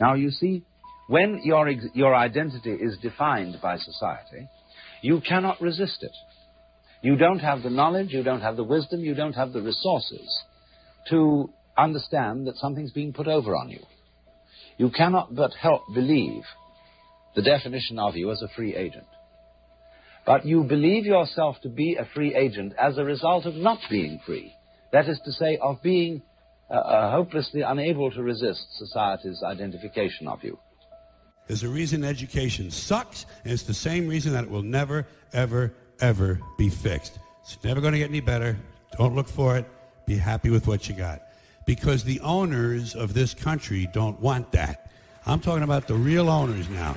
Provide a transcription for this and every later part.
Now, you see, when your, your identity is defined by society, you cannot resist it. You don't have the knowledge, you don't have the wisdom, you don't have the resources to understand that something's being put over on you. You cannot but help believe the definition of you as a free agent. But you believe yourself to be a free agent as a result of not being free. That is to say, of being uh, uh, hopelessly unable to resist society's identification of you. There's a reason education sucks, and it's the same reason that it will never, ever, ever be fixed. It's never going to get any better. Don't look for it. Be happy with what you got. Because the owners of this country don't want that. I'm talking about the real owners now.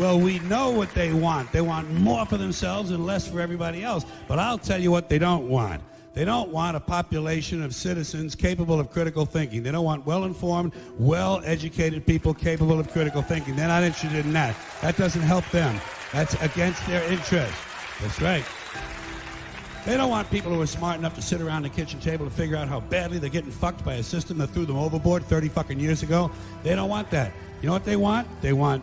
Well, we know what they want. They want more for themselves and less for everybody else. But I'll tell you what they don't want. They don't want a population of citizens capable of critical thinking. They don't want well informed, well educated people capable of critical thinking. They're not interested in that. That doesn't help them. That's against their interest. That's right. They don't want people who are smart enough to sit around the kitchen table to figure out how badly they're getting fucked by a system that threw them overboard 30 fucking years ago. They don't want that. You know what they want? They want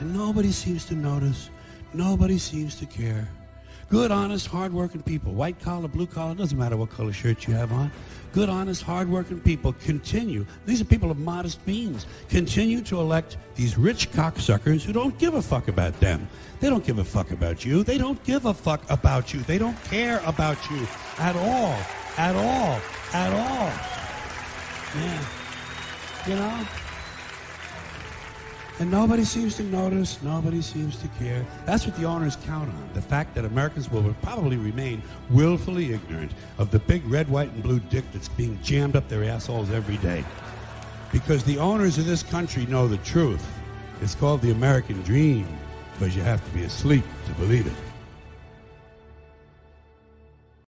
And nobody seems to notice. Nobody seems to care. Good, honest, hardworking people, white collar, blue collar, doesn't matter what color shirt you have on. Good, honest, hardworking people continue. These are people of modest means. Continue to elect these rich cocksuckers who don't give a fuck about them. They don't give a fuck about you. They don't give a fuck about you. They don't care about you at all. At all. At all. Man, You know? And nobody seems to notice, nobody seems to care. That's what the owners count on. The fact that Americans will probably remain willfully ignorant of the big red, white, and blue dick that's being jammed up their assholes every day. Because the owners of this country know the truth. It's called the American dream, because you have to be asleep to believe it.